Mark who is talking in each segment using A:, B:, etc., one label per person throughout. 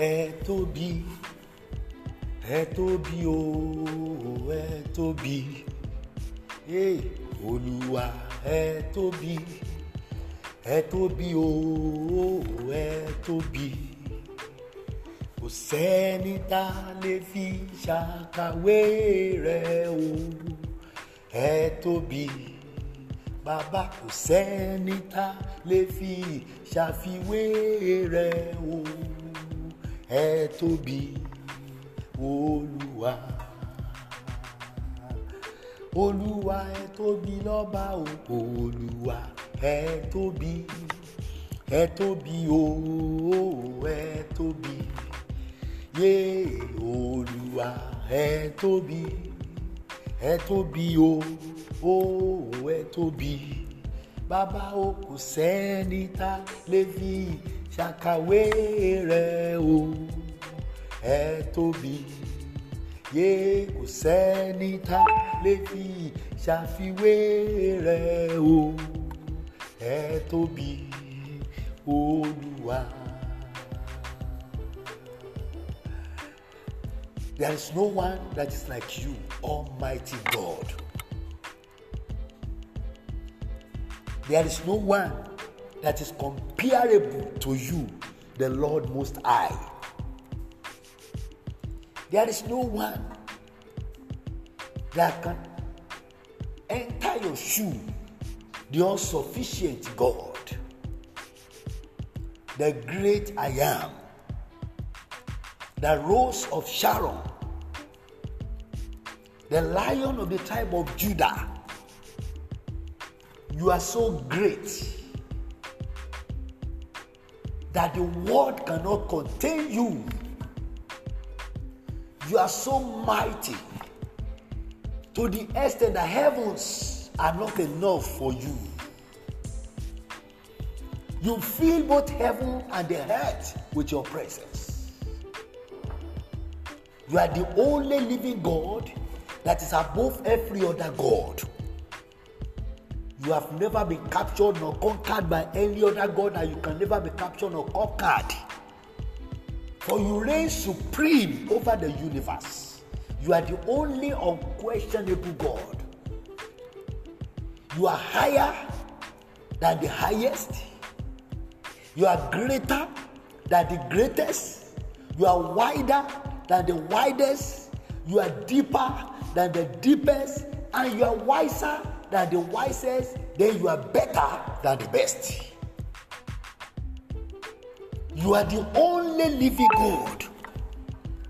A: ẹ tóbi ẹ tóbi o ẹ tóbi. Hey, olúwa ẹ tóbi ẹ tóbi o ẹ tóbi. Kò sẹ́ni tá a lè fi ṣàkàwé rẹ̀ o. Ẹ tóbi bàbá kò sẹ́ni tá a lè fi ṣàfiwé rẹ̀ o ẹ tóbi olúwa. Olúwa ẹ tóbi lọ́ba o olúwa. Ẹ tóbi ẹ tóbi o ẹ tóbi. Yé olúwa ẹ tóbi ẹ tóbi o o ẹ tóbi. Bàbá o kò sẹ́ni tá lè fi ṣàkàwé rẹ̀ o ẹ tóbi yé kò sẹ́ni tá lè fi ṣàfiwé rẹ̀ o ẹ tóbi olúwa. There is no one that is like you, Almighty God. There is no one that is comparable to you, the Lord Most High. There is no one that can enter your shoe, the unsufficient God, the great I am, the rose of Sharon, the lion of the tribe of Judah. You are so great that the world cannot contain you. You are so mighty to the extent that heavens are not enough for you. You fill both heaven and the earth with your presence. You are the only living God that is above every other God. You have never been captured nor conquered by any other God, and you can never be captured nor conquered. For you reign supreme over the universe. You are the only unquestionable God. You are higher than the highest. You are greater than the greatest. You are wider than the widest. You are deeper than the deepest. And you are wiser than the wisest. Then you are better than the best. You are the only living God.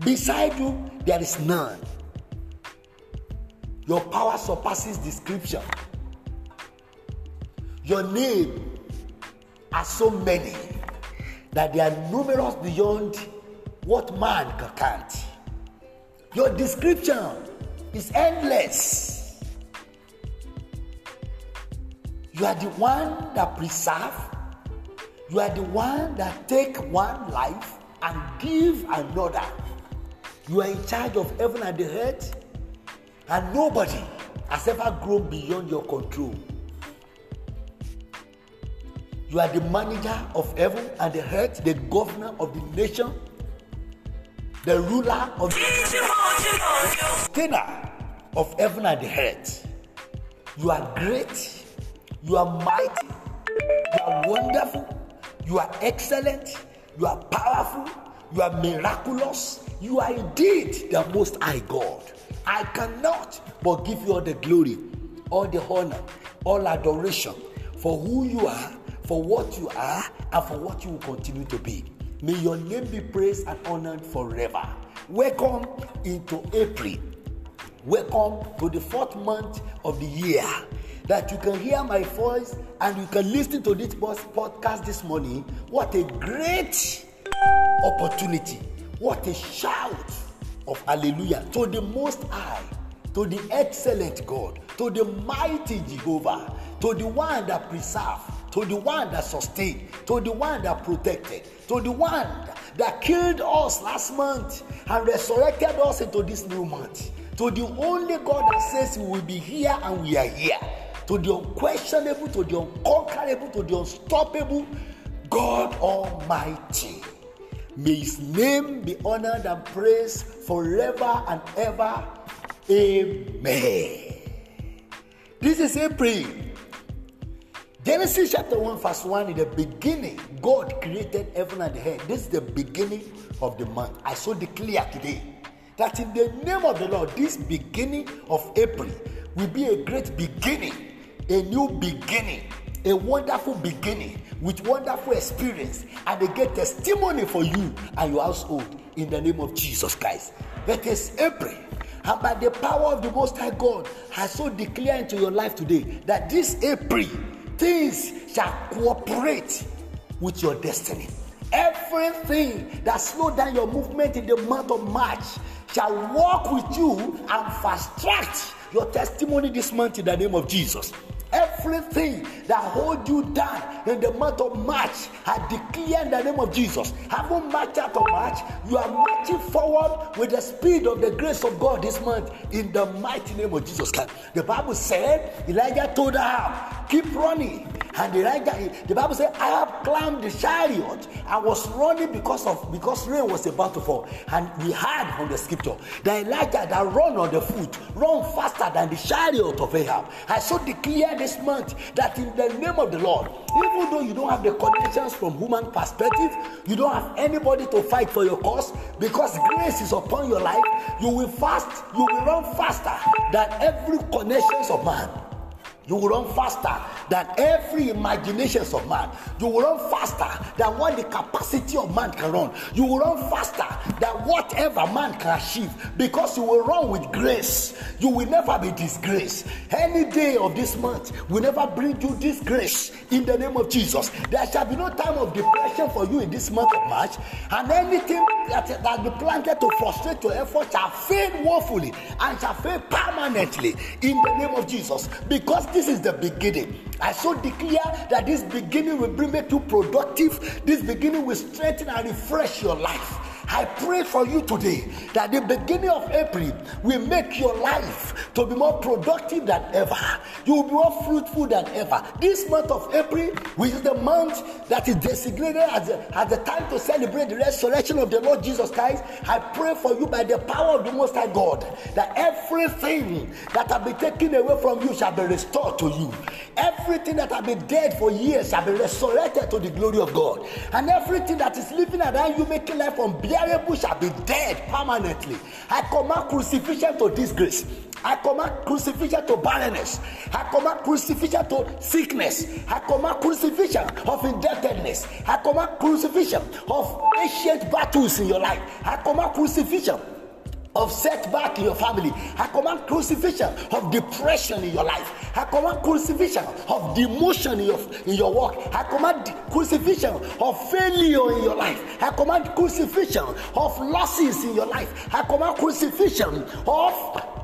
A: Beside you, there is none. Your power surpasses description. Your name are so many that they are numerous beyond what man can count. Your description is endless. You are the one that preserve. You are the one that take one life and give another. You are in charge of heaven and the earth, and nobody has ever grown beyond your control. You are the manager of heaven and the earth, the governor of the nation, the ruler of the of heaven and the earth. You are great. You are mighty. You are wonderful. You are excellent. You are powerful. You are miraculous. You are indeed the most high God. I cannot but give you all the glory, all the honor, all adoration for who you are, for what you are, and for what you will continue to be. May your name be praised and honored forever. Welcome into April. Welcome to the fourth month of the year. That you can hear my voice and you can listen to this podcast this morning. What a great opportunity! What a shout of hallelujah to the Most High, to the excellent God, to the mighty Jehovah, to the one that preserved, to the one that sustained, to the one that protected, to the one that killed us last month and resurrected us into this new month, to the only God that says we will be here and we are here, to the unquestionable, to the unconquerable, to the unstoppable God Almighty. May his name be honored and praised forever and ever. Amen. This is April. Genesis chapter 1, verse 1 in the beginning, God created heaven and the earth. This is the beginning of the month. I so declare today that in the name of the Lord, this beginning of April will be a great beginning, a new beginning, a wonderful beginning with wonderful experience and a great testimony for you and your household in the name of Jesus Christ. That is April. And by the power of the Most High God, I so declare into your life today that this April, things shall cooperate with your destiny. Everything that slowed down your movement in the month of March shall walk with you and fast track your testimony this month in the name of Jesus. Everything that hold you down in the month of March, I declare in the name of Jesus. Having marched out of March, you are marching forward with the speed of the grace of God this month in the mighty name of Jesus Christ. The Bible said, Elijah told her, keep running. And Elijah, the Bible said, I have climbed the chariot. I was running because of because rain was about to fall. And we heard from the scripture that Elijah that run on the foot, run faster than the chariot of Ahab. I so declare this month that in the name of the Lord, even though you don't have the connections from human perspective, you don't have anybody to fight for your cause, because grace is upon your life, you will fast, you will run faster than every connections of man. You will run faster than every imaginations of man. You will run faster than what the capacity of man can run. You will run faster than whatever man can achieve because you will run with grace. You will never be disgraced. Any day of this month will never bring you disgrace in the name of Jesus. There shall be no time of depression for you in this month of March, and anything that that be planted to frustrate your effort shall fail woefully and shall fail permanently in the name of Jesus because this is the beginning. I so declare that this beginning will bring make you productive. This beginning will strengthen and refresh your life. I pray for you today that the beginning of April will make your life to be more productive than ever. You will be more fruitful than ever. This month of April, which is the month that is designated as a, as the time to celebrate the resurrection of the Lord Jesus Christ, I pray for you by the power of the Most High God that everything that has been taken away from you shall be restored to you. Everything that has been dead for years shall be resurrected to the glory of God. And everything that is living around you, making life unbearable variable shall be dead permanently. I command crucifixion to disgrace. I command crucifixion to barrenness. I command crucifixion to sickness. I command crucifixion of indebtedness. I command crucifixion of ancient battles in your life. I command crucifixion of setback in your family. I command crucifixion of depression in your life. I command crucifixion of demotion in your, in your work. I command crucifixion of failure in your life. I command crucifixion of losses in your life. I command crucifixion of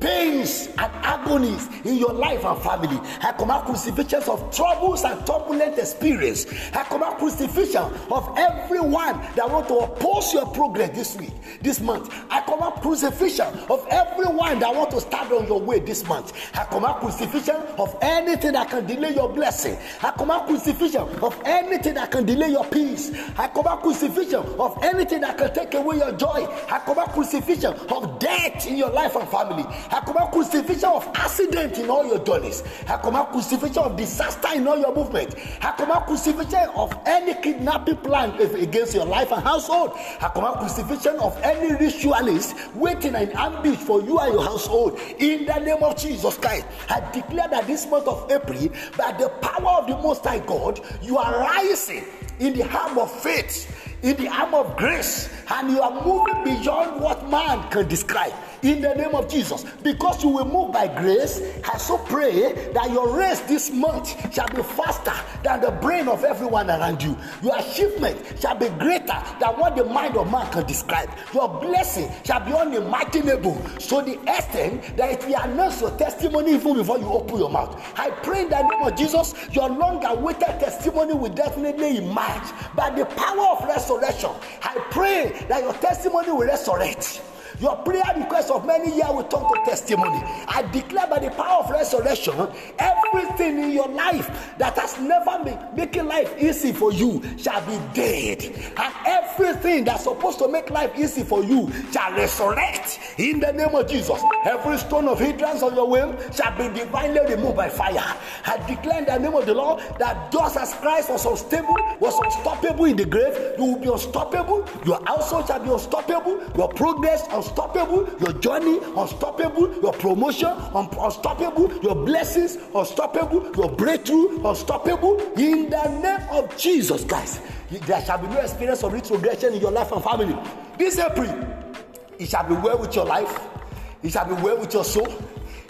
A: pains and agonies in your life and family. I command crucifixions of troubles and turbulent experience. I command crucifixion of everyone that want to oppose your progress this week, this month. I command crucifixion of everyone that want to stand on your way this month. I command crucifixion of anything that can delay your blessing. I command crucifixion of anything that can delay your peace. I command crucifixion of anything that can take away your joy. I command crucifixion of death in your life and family. Command crucifixion of accident in all your journeys. Command crucifixion of disaster in all your movement. Command crucifixion of any kidnapping plan against your life and household. Command crucifixion of any ritualist waiting in ambush for you and your household. In the name of Jesus Christ, I declare that this month of April, by the power of the Most High God, you are rising in the arm of faith, in the arm of grace, and you are moving beyond what man can describe in the name of Jesus. Because you will move by grace, I so pray that your race this month shall be faster than the brain of everyone around you. Your achievement shall be greater than what the mind of man can describe. Your blessing shall be unimaginable. So the extent that it will announce your testimony even before you open your mouth. I pray in the name of Jesus, your long awaited testimony will definitely emerge by the power of resurrection. I pray that your testimony will resurrect. Your prayer request of many years will turn to testimony. I declare by the power of resurrection, everything in your life that has never been making life easy for you shall be dead. And everything that's supposed to make life easy for you shall resurrect in the name of Jesus. Every stone of hindrance on your way shall be divinely removed by fire. I declare in the name of the Lord that just as Christ was unstable, was unstoppable in the grave, you will be unstoppable. Your household shall be unstoppable. Your progress unstoppable. Your journey unstoppable. Your promotion unstoppable. Your blessings unstoppable. Your breakthrough unstoppable. In the name of Jesus, guys, there shall be no experience of retrogression in your life and family. This April, it shall be well with your life. It shall be well with your soul.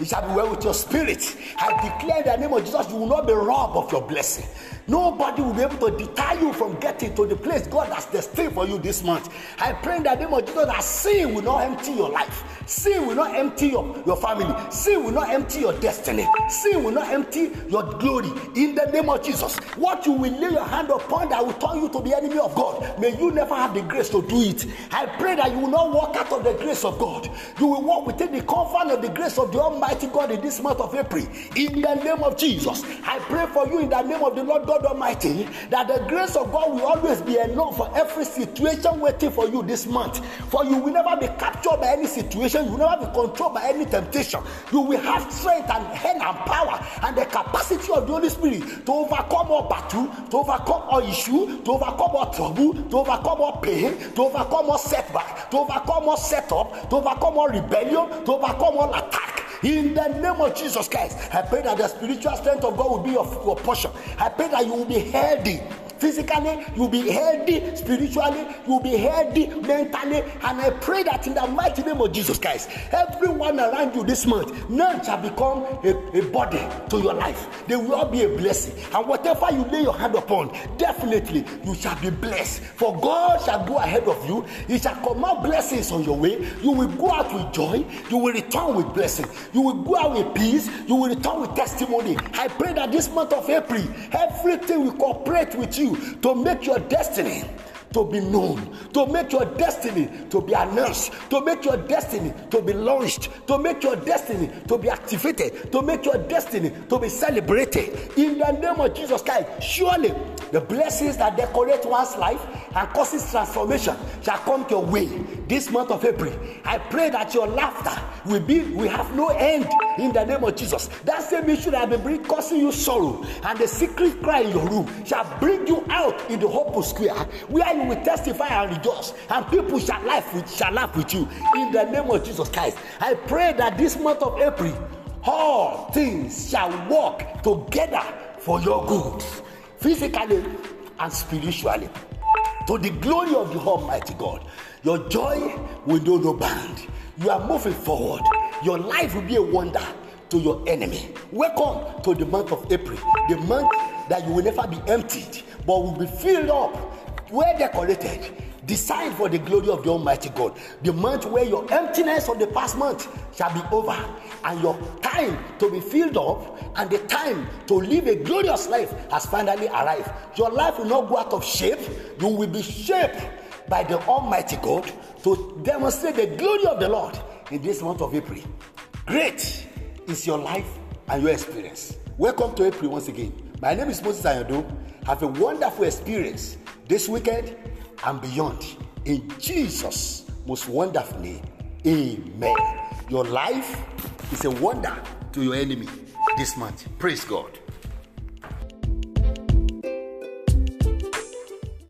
A: It shall be well with your spirit. I declare in the name of Jesus, you will not be robbed of your blessing. Nobody will be able to deter you from getting to the place God has destined for you this month. I pray in the name of Jesus that sin will not empty your life. Sin will not empty your, your family. Sin will not empty your destiny. Sin will not empty your glory. In the name of Jesus, what you will lay your hand upon that will turn you to the enemy of God, may you never have the grace to do it. I pray that you will not walk out of the grace of God. You will walk within the comfort of the grace of the Almighty God in this month of April. In the name of Jesus, I pray for you in the name of the Lord God Almighty that the grace of God will always be enough for every situation waiting for you this month. For you will never be captured by any situation. You will never be controlled by any temptation. You will have strength and hand and power and the capacity of the Holy Spirit to overcome all battle, to overcome all issue, to overcome all trouble, to overcome all pain, to overcome all setback, to overcome all setup, to overcome all rebellion, to overcome all attack. In the name of Jesus Christ, I pray that the spiritual strength of God will be your, your portion. I pray that you will be healthy physically, you'll be healthy spiritually, you'll be healthy mentally. And I pray that in the mighty name of Jesus Christ, everyone around you this month, none shall become a, a body to your life. They will all be a blessing. And whatever you lay your hand upon, definitely you shall be blessed. For God shall go ahead of you, He shall command blessings on your way. You will go out with joy, you will return with blessing, you will go out with peace, you will return with testimony. I pray that this month of April, everything will cooperate with you to make your destiny to be known, to make your destiny to be announced, to make your destiny to be launched, to make your destiny to be activated, to make your destiny to be celebrated. In the name of Jesus Christ, surely the blessings that decorate one's life and causes transformation shall come your way this month of April. I pray that your laughter will be will have no end in the name of Jesus. That same issue that have been causing you sorrow and the secret cry in your room shall bring you out in the hope square where you will testify and rejoice, and people shall laugh with shall laugh with you in the name of Jesus Christ. I pray that this month of April, all things shall work together for your good, physically and spiritually, to the glory of the Almighty God. Your joy will know no bound. You are moving forward. Your life will be a wonder to your enemy. Welcome to the month of April, the month that you will never be emptied, but will be filled up well decorated, designed for the glory of the Almighty God. The month where your emptiness of the past month shall be over, and your time to be filled up and the time to live a glorious life has finally arrived. Your life will not go out of shape, you will be shaped by the Almighty God to demonstrate the glory of the Lord in this month of April. Great is your life and your experience. Welcome to April once again. My name is Moses Ayodo. Have a wonderful experience this weekend and beyond. In Jesus' most wonderful name, amen. Your life is a wonder to your enemy this month. Praise God.